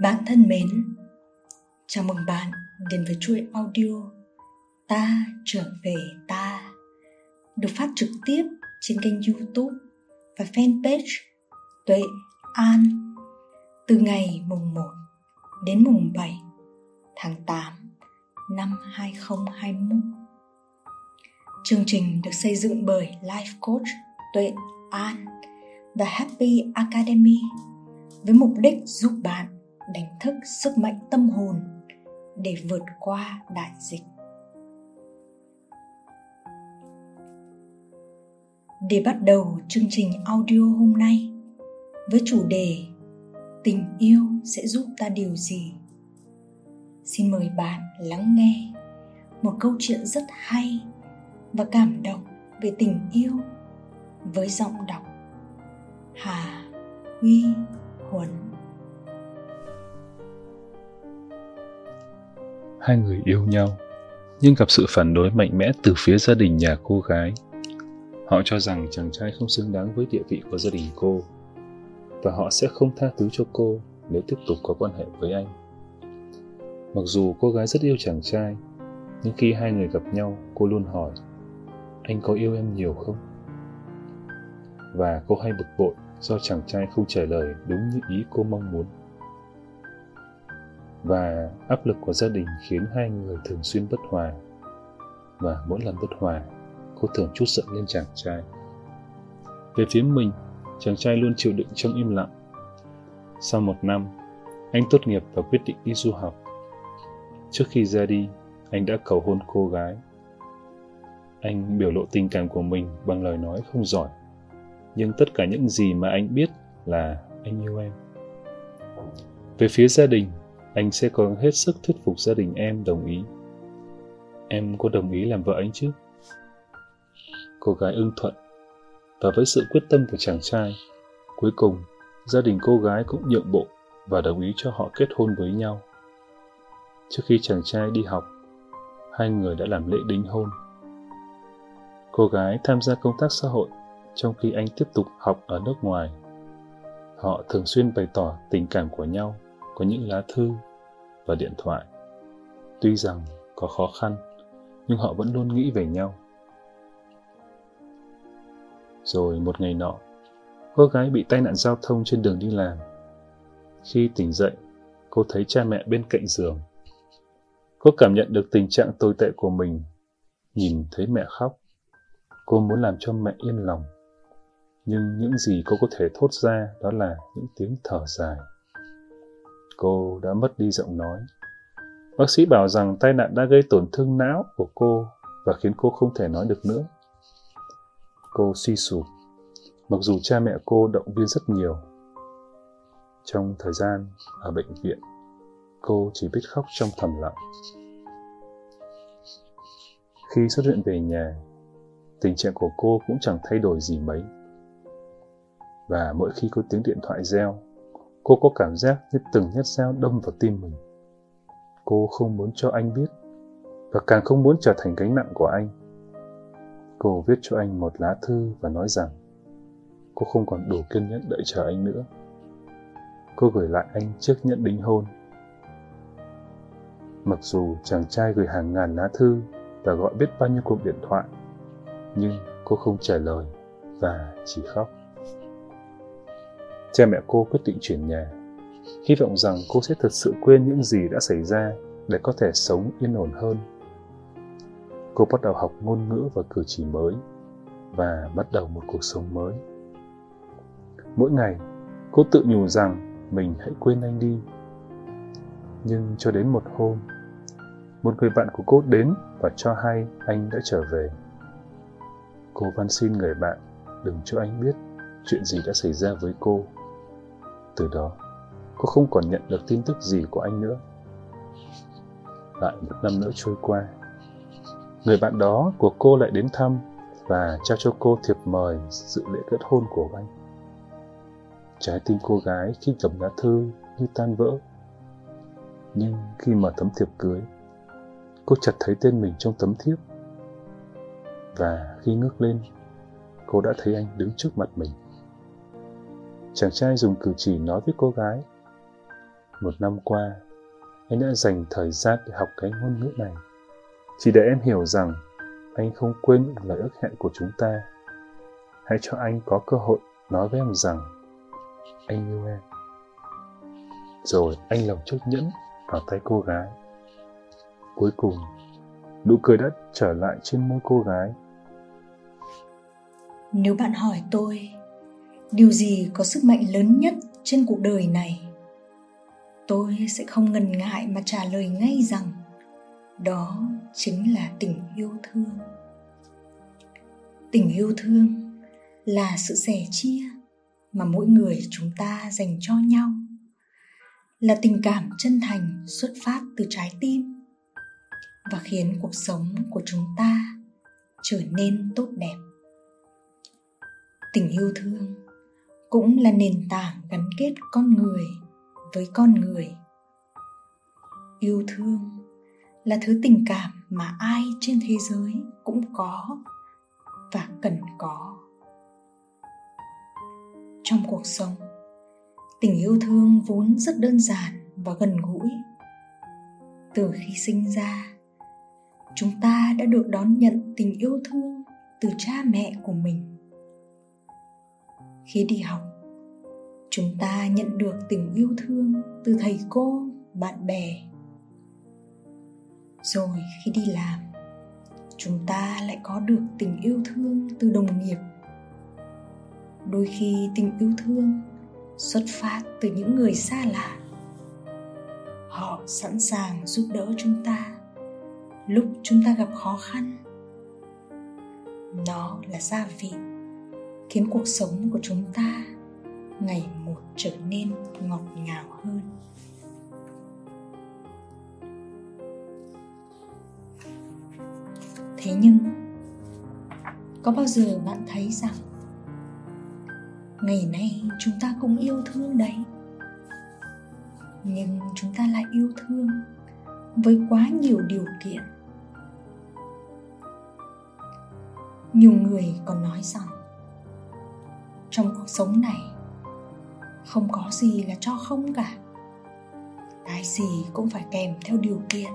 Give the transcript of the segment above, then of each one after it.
Bạn thân mến, chào mừng bạn đến với chuỗi audio Ta trở về ta được phát trực tiếp trên kênh YouTube và fanpage Tuệ An từ ngày mùng 1 đến mùng 7 tháng 8 năm 2021. Chương trình được xây dựng bởi Life Coach Tuệ An và Happy Academy với mục đích giúp bạn đánh thức sức mạnh tâm hồn để vượt qua đại dịch. Để bắt đầu chương trình audio hôm nay với chủ đề Tình yêu sẽ giúp ta điều gì? Xin mời bạn lắng nghe một câu chuyện rất hay và cảm động về tình yêu với giọng đọc Hà Huy Huấn. Hai người yêu nhau, nhưng gặp sự phản đối mạnh mẽ từ phía gia đình nhà cô gái. Họ cho rằng chàng trai không xứng đáng với địa vị của gia đình cô, và họ sẽ không tha thứ cho cô nếu tiếp tục có quan hệ với anh. Mặc dù cô gái rất yêu chàng trai, nhưng khi hai người gặp nhau, cô luôn hỏi, anh có yêu em nhiều không? Và cô hay bực bội do chàng trai không trả lời đúng như ý cô mong muốn. Và áp lực của gia đình khiến hai người thường xuyên bất hòa. Và mỗi lần bất hòa, cô thường chút giận lên chàng trai. Về phía mình, chàng trai luôn chịu đựng trong im lặng. Sau một năm, anh tốt nghiệp và quyết định đi du học. Trước khi ra đi, anh đã cầu hôn cô gái. Anh biểu lộ tình cảm của mình bằng lời nói không giỏi nhưng tất cả những gì mà anh biết là anh yêu em. Về phía gia đình, anh sẽ cố hết sức thuyết phục gia đình em đồng ý. Em có đồng ý làm vợ anh chứ? Cô gái ưng thuận, và với sự quyết tâm của chàng trai, cuối cùng gia đình cô gái cũng nhượng bộ và đồng ý cho họ kết hôn với nhau. Trước khi chàng trai đi học, hai người đã làm lễ đính hôn. Cô gái tham gia công tác xã hội trong khi anh tiếp tục học ở nước ngoài. Họ thường xuyên bày tỏ tình cảm của nhau có những lá thư và điện thoại. Tuy rằng có khó khăn, nhưng họ vẫn luôn nghĩ về nhau. Rồi một ngày nọ, cô gái bị tai nạn giao thông trên đường đi làm. Khi tỉnh dậy, cô thấy cha mẹ bên cạnh giường. Cô cảm nhận được tình trạng tồi tệ của mình, nhìn thấy mẹ khóc. Cô muốn làm cho mẹ yên lòng nhưng những gì cô có thể thốt ra đó là những tiếng thở dài. Cô đã mất đi giọng nói. Bác sĩ bảo rằng tai nạn đã gây tổn thương não của cô và khiến cô không thể nói được nữa. Cô suy sụp, mặc dù cha mẹ cô động viên rất nhiều. Trong thời gian ở bệnh viện, cô chỉ biết khóc trong thầm lặng. Khi xuất viện về nhà, tình trạng của cô cũng chẳng thay đổi gì mấy và mỗi khi có tiếng điện thoại reo, cô có cảm giác như từng nhát dao đâm vào tim mình. Cô không muốn cho anh biết và càng không muốn trở thành gánh nặng của anh. Cô viết cho anh một lá thư và nói rằng cô không còn đủ kiên nhẫn đợi chờ anh nữa. Cô gửi lại anh chiếc nhẫn đính hôn. Mặc dù chàng trai gửi hàng ngàn lá thư và gọi biết bao nhiêu cuộc điện thoại, nhưng cô không trả lời và chỉ khóc. Cha mẹ cô quyết định chuyển nhà, hy vọng rằng cô sẽ thật sự quên những gì đã xảy ra để có thể sống yên ổn hơn. Cô bắt đầu học ngôn ngữ và cử chỉ mới và bắt đầu một cuộc sống mới. Mỗi ngày, cô tự nhủ rằng mình hãy quên anh đi. Nhưng cho đến một hôm, một người bạn của cô đến và cho hay anh đã trở về. Cô van xin người bạn đừng cho anh biết chuyện gì đã xảy ra với cô từ đó, cô không còn nhận được tin tức gì của anh nữa. Lại một năm nữa trôi qua, người bạn đó của cô lại đến thăm và trao cho cô thiệp mời dự lễ kết hôn của anh. Trái tim cô gái khi cầm lá thư như tan vỡ. Nhưng khi mở tấm thiệp cưới, cô chợt thấy tên mình trong tấm thiếp. Và khi ngước lên, cô đã thấy anh đứng trước mặt mình chàng trai dùng cử chỉ nói với cô gái, một năm qua, anh đã dành thời gian để học cái ngôn ngữ này. Chỉ để em hiểu rằng anh không quên lời ước hẹn của chúng ta. Hãy cho anh có cơ hội nói với em rằng, anh yêu em. Rồi anh lòng chiếc nhẫn vào tay cô gái. Cuối cùng, nụ cười đã trở lại trên môi cô gái. Nếu bạn hỏi tôi điều gì có sức mạnh lớn nhất trên cuộc đời này? Tôi sẽ không ngần ngại mà trả lời ngay rằng đó chính là tình yêu thương. Tình yêu thương là sự sẻ chia mà mỗi người chúng ta dành cho nhau, là tình cảm chân thành xuất phát từ trái tim và khiến cuộc sống của chúng ta trở nên tốt đẹp. Tình yêu thương cũng là nền tảng gắn kết con người với con người. Yêu thương là thứ tình cảm mà ai trên thế giới cũng có và cần có. Trong cuộc sống, tình yêu thương vốn rất đơn giản và gần gũi. Từ khi sinh ra, chúng ta đã được đón nhận tình yêu thương từ cha mẹ của mình khi đi học. Chúng ta nhận được tình yêu thương từ thầy cô, bạn bè. Rồi khi đi làm, chúng ta lại có được tình yêu thương từ đồng nghiệp. Đôi khi tình yêu thương xuất phát từ những người xa lạ. Họ sẵn sàng giúp đỡ chúng ta lúc chúng ta gặp khó khăn. Nó là gia vị khiến cuộc sống của chúng ta ngày một trở nên ngọt ngào hơn. Thế nhưng, có bao giờ bạn thấy rằng ngày nay chúng ta cũng yêu thương đấy, nhưng chúng ta lại yêu thương với quá nhiều điều kiện? Nhiều người còn nói rằng trong cuộc sống này. Không có gì là cho không cả. Cái gì cũng phải kèm theo điều kiện.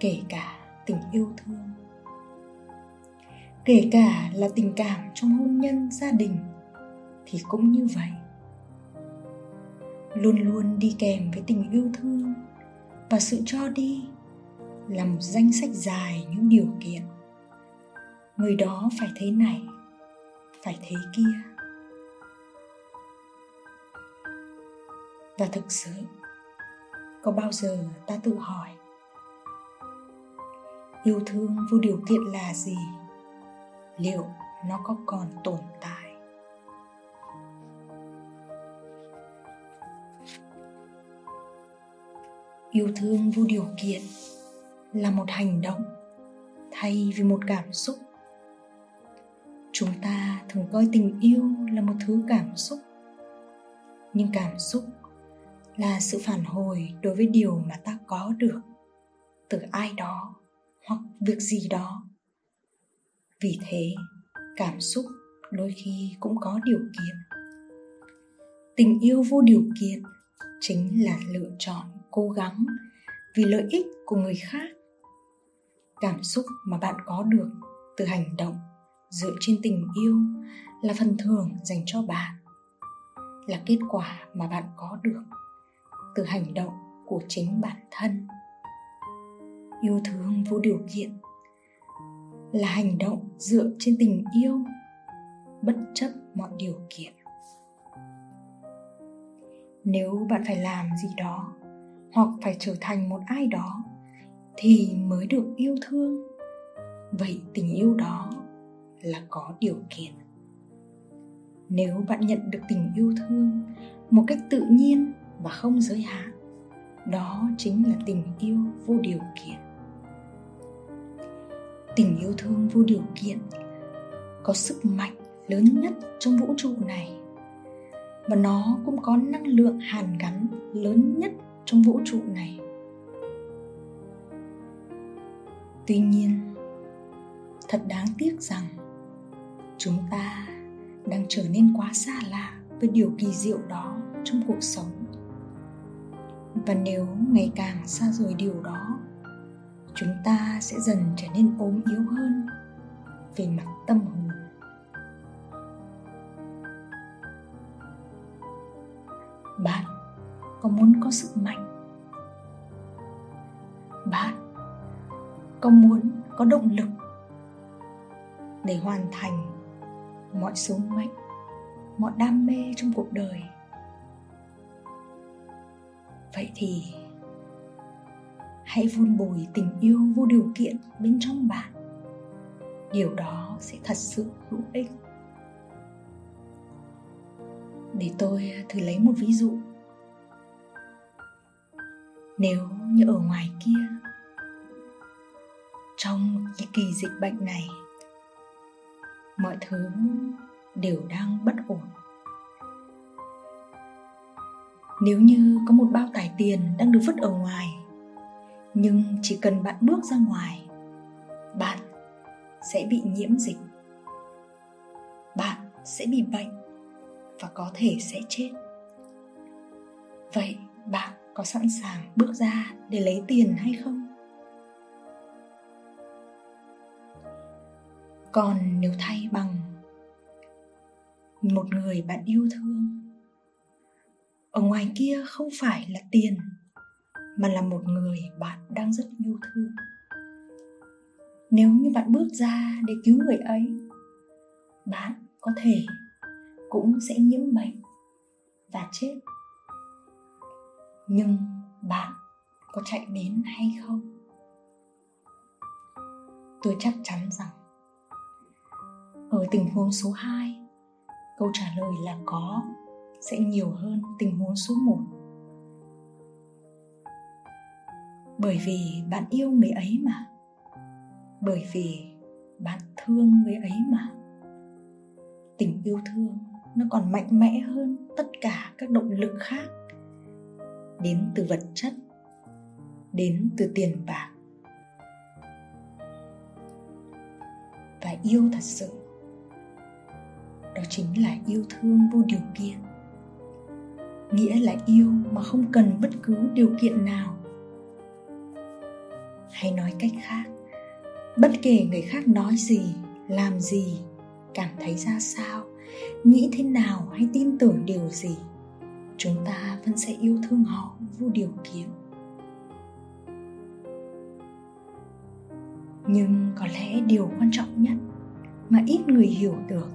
Kể cả tình yêu thương. Kể cả là tình cảm trong hôn nhân, gia đình, thì cũng như vậy. Luôn luôn đi kèm với tình yêu thương và sự cho đi là một danh sách dài những điều kiện. Người đó phải thế này phải thế kia. Và thực sự, có bao giờ ta tự hỏi, yêu thương vô điều kiện là gì? Liệu nó có còn tồn tại? Yêu thương vô điều kiện là một hành động thay vì một cảm xúc chúng ta thường coi tình yêu là một thứ cảm xúc. Nhưng cảm xúc là sự phản hồi đối với điều mà ta có được từ ai đó hoặc việc gì đó. Vì thế, cảm xúc đôi khi cũng có điều kiện. Tình yêu vô điều kiện chính là lựa chọn cố gắng vì lợi ích của người khác. Cảm xúc mà bạn có được từ hành động dựa trên tình yêu là phần thưởng dành cho bạn, là kết quả mà bạn có được từ hành động của chính bản thân. Yêu thương vô điều kiện là hành động dựa trên tình yêu, bất chấp mọi điều kiện. Nếu bạn phải làm gì đó hoặc phải trở thành một ai đó thì mới được yêu thương. Vậy tình yêu đó là có điều kiện. Nếu bạn nhận được tình yêu thương một cách tự nhiên và không giới hạn, đó chính là tình yêu vô điều kiện. Tình yêu thương vô điều kiện có sức mạnh lớn nhất trong vũ trụ này, và nó cũng có năng lượng hàn gắn lớn nhất trong vũ trụ này. Tuy nhiên, thật đáng tiếc rằng chúng ta đang trở nên quá xa lạ với điều kỳ diệu đó trong cuộc sống. Và nếu ngày càng xa rời điều đó, chúng ta sẽ dần trở nên ốm yếu hơn về mặt tâm hồn. Bạn có muốn có sức mạnh? Bạn có muốn có động lực để hoàn thành mọi số mệnh, mọi đam mê trong cuộc đời. Vậy thì, hãy vun bồi tình yêu vô điều kiện bên trong bạn. Điều đó sẽ thật sự hữu ích. Để tôi thử lấy một ví dụ. Nếu như ở ngoài kia, trong cái kỳ dịch bệnh này mọi thứ đều đang bất ổn. Nếu như có một bao tải tiền đang được vứt ở ngoài, nhưng chỉ cần bạn bước ra ngoài, bạn sẽ bị nhiễm dịch, bạn sẽ bị bệnh và có thể sẽ chết. Vậy bạn có sẵn sàng bước ra để lấy tiền hay không? Còn nếu thay bằng một người bạn yêu thương, ở ngoài kia không phải là tiền, mà là một người bạn đang rất yêu thương. Nếu như bạn bước ra để cứu người ấy, bạn có thể cũng sẽ nhiễm bệnh và chết. Nhưng bạn có chạy đến hay không? Tôi chắc chắn rằng ở tình huống số 2 câu trả lời là có, sẽ nhiều hơn tình huống số 1 bởi vì bạn yêu người ấy mà. Bởi vì bạn thương người ấy mà. Tình yêu thương nó còn mạnh mẽ hơn tất cả các động lực khác. Đến từ vật chất, đến từ tiền bạc. Và yêu thật sự đó chính là yêu thương vô điều kiện. Nghĩa là yêu mà không cần bất cứ điều kiện nào. Hay nói cách khác, bất kể người khác nói gì, làm gì, cảm thấy ra sao, nghĩ thế nào hay tin tưởng điều gì, chúng ta vẫn sẽ yêu thương họ vô điều kiện. Nhưng có lẽ điều quan trọng nhất mà ít người hiểu được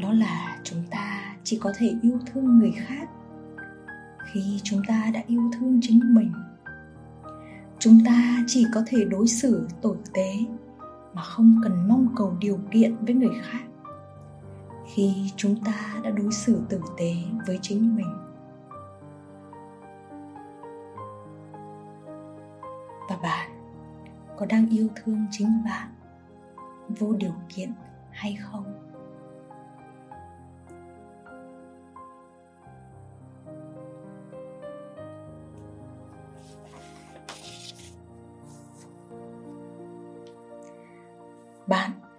đó là chúng ta chỉ có thể yêu thương người khác khi chúng ta đã yêu thương chính mình. Chúng ta chỉ có thể đối xử tử tế mà không cần mong cầu điều kiện với người khác. Khi chúng ta đã đối xử tử tế với chính mình. Và bạn có đang yêu thương chính bạn vô điều kiện hay không?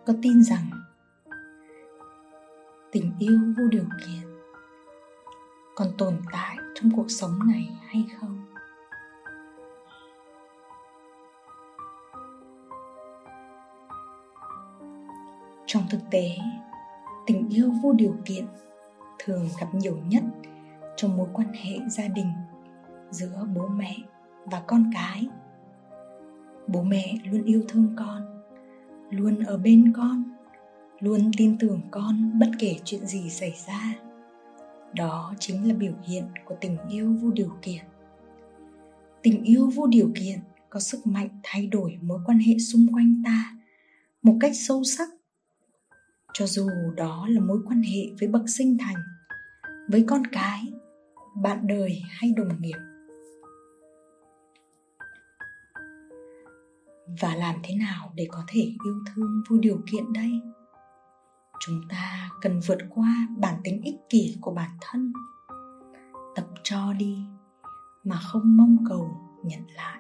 Có tin rằng tình yêu vô điều kiện còn tồn tại trong cuộc sống này hay không? Trong thực tế, tình yêu vô điều kiện thường gặp nhiều nhất trong mối quan hệ gia đình giữa bố mẹ và con cái. Bố mẹ luôn yêu thương con luôn ở bên con, luôn tin tưởng con bất kể chuyện gì xảy ra. Đó chính là biểu hiện của tình yêu vô điều kiện. Tình yêu vô điều kiện có sức mạnh thay đổi mối quan hệ xung quanh ta một cách sâu sắc. Cho dù đó là mối quan hệ với bậc sinh thành, với con cái, bạn đời hay đồng nghiệp và làm thế nào để có thể yêu thương vô điều kiện đây? Chúng ta cần vượt qua bản tính ích kỷ của bản thân. Tập cho đi, mà không mong cầu nhận lại.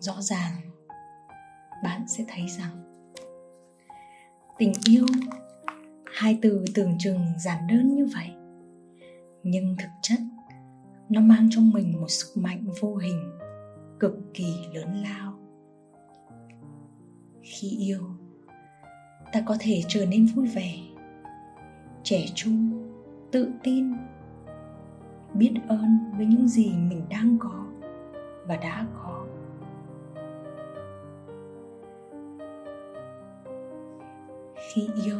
Rõ ràng, bạn sẽ thấy rằng, tình yêu, hai từ tưởng chừng giản đơn như vậy. Nhưng thực chất nó mang trong mình một sức mạnh vô hình, cực kỳ lớn lao. Khi yêu, ta có thể trở nên vui vẻ, trẻ trung, tự tin, biết ơn với những gì mình đang có và đã có. Khi yêu,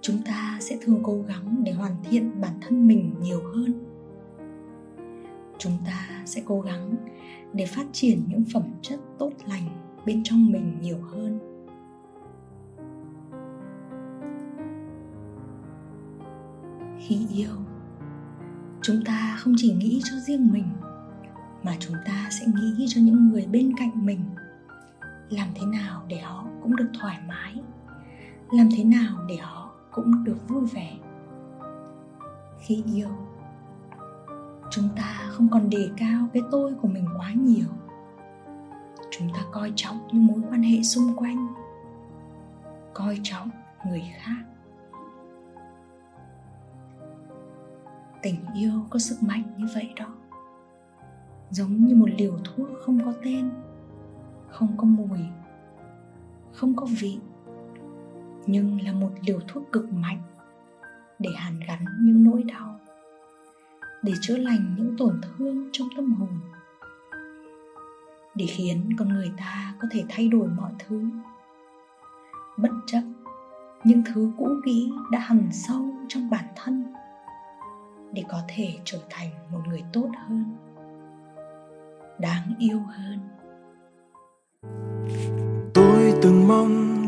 chúng ta sẽ thường cố gắng để hoàn thiện bản thân mình nhiều hơn chúng ta sẽ cố gắng để phát triển những phẩm chất tốt lành bên trong mình nhiều hơn. Khi yêu, chúng ta không chỉ nghĩ cho riêng mình, mà chúng ta sẽ nghĩ cho những người bên cạnh mình. Làm thế nào để họ cũng được thoải mái, làm thế nào để họ cũng được vui vẻ. Khi yêu, chúng ta không còn đề cao cái tôi của mình quá nhiều. Chúng ta coi trọng những mối quan hệ xung quanh, coi trọng người khác. Tình yêu có sức mạnh như vậy đó, giống như một liều thuốc không có tên, không có mùi, không có vị, nhưng là một liều thuốc cực mạnh để hàn gắn những nỗi đau để chữa lành những tổn thương trong tâm hồn, để khiến con người ta có thể thay đổi mọi thứ. Bất chấp những thứ cũ kỹ đã hằn sâu trong bản thân để có thể trở thành một người tốt hơn, đáng yêu hơn. Tôi từng mong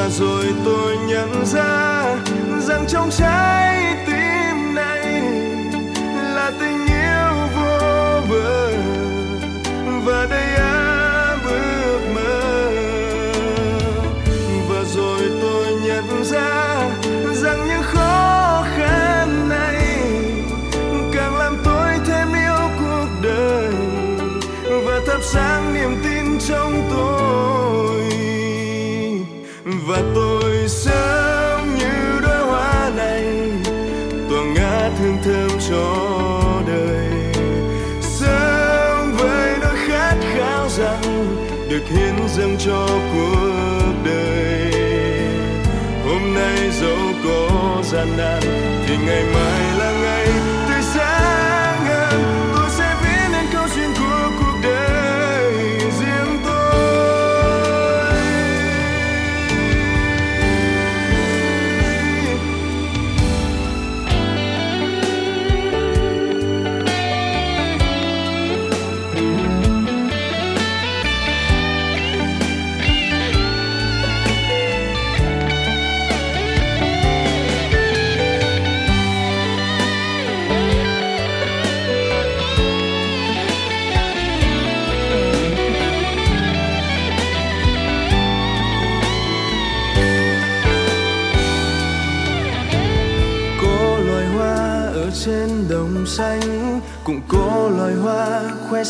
và rồi tôi nhận ra rằng trong trái tim này là tình yêu vô bờ. Và đây á bước mơ. Và rồi tôi nhận ra rằng những khó khăn này càng làm tôi thêm yêu cuộc đời. Và thắp sáng niềm tin cho cuộc đời. Hôm nay dẫu có gian nan thì ngày mai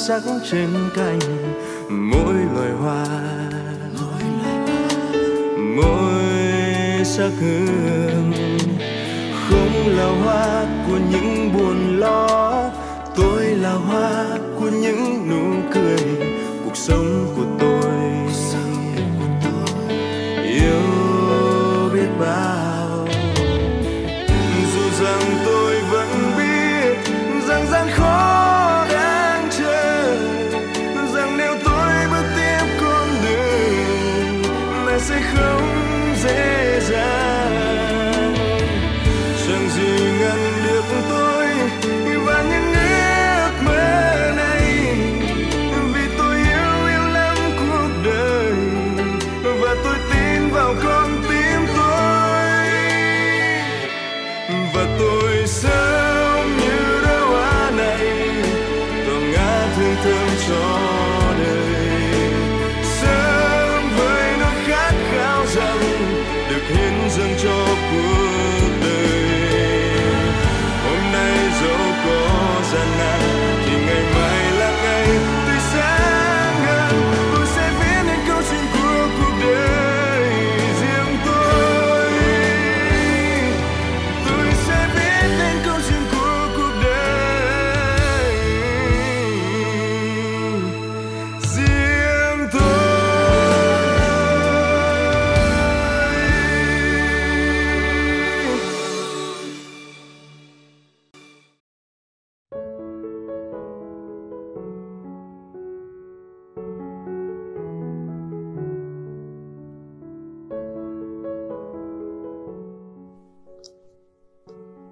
sắc trên cành mỗi loài hoa mỗi sắc hương.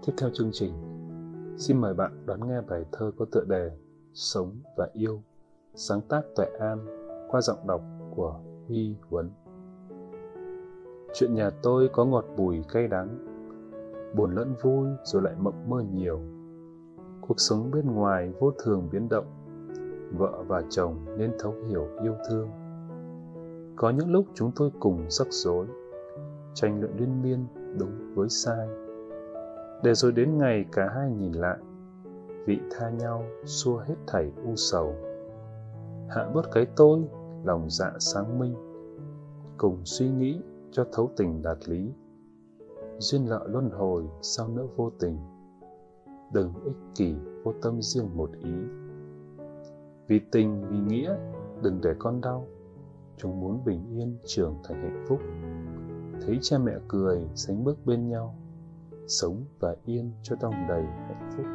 Tiếp theo chương trình, xin mời bạn đón nghe bài thơ có tựa đề Sống và Yêu, sáng tác Tuệ An qua giọng đọc của Huy Huấn. Chuyện nhà tôi có ngọt bùi cay đắng, buồn lẫn vui rồi lại mộng mơ nhiều. Cuộc sống bên ngoài vô thường biến động, vợ và chồng nên thấu hiểu yêu thương. Có những lúc chúng tôi cùng rắc rối, tranh luận liên miên đúng với sai để rồi đến ngày cả hai nhìn lại, vị tha nhau xua hết thảy u sầu. Hạ bớt cái tôi, lòng dạ sáng minh, cùng suy nghĩ cho thấu tình đạt lý. Duyên nợ luân hồi sao nỡ vô tình, đừng ích kỷ vô tâm riêng một ý. Vì tình, vì nghĩa, đừng để con đau, chúng muốn bình yên trưởng thành hạnh phúc. Thấy cha mẹ cười, sánh bước bên nhau sống và yên cho đong đầy hạnh phúc.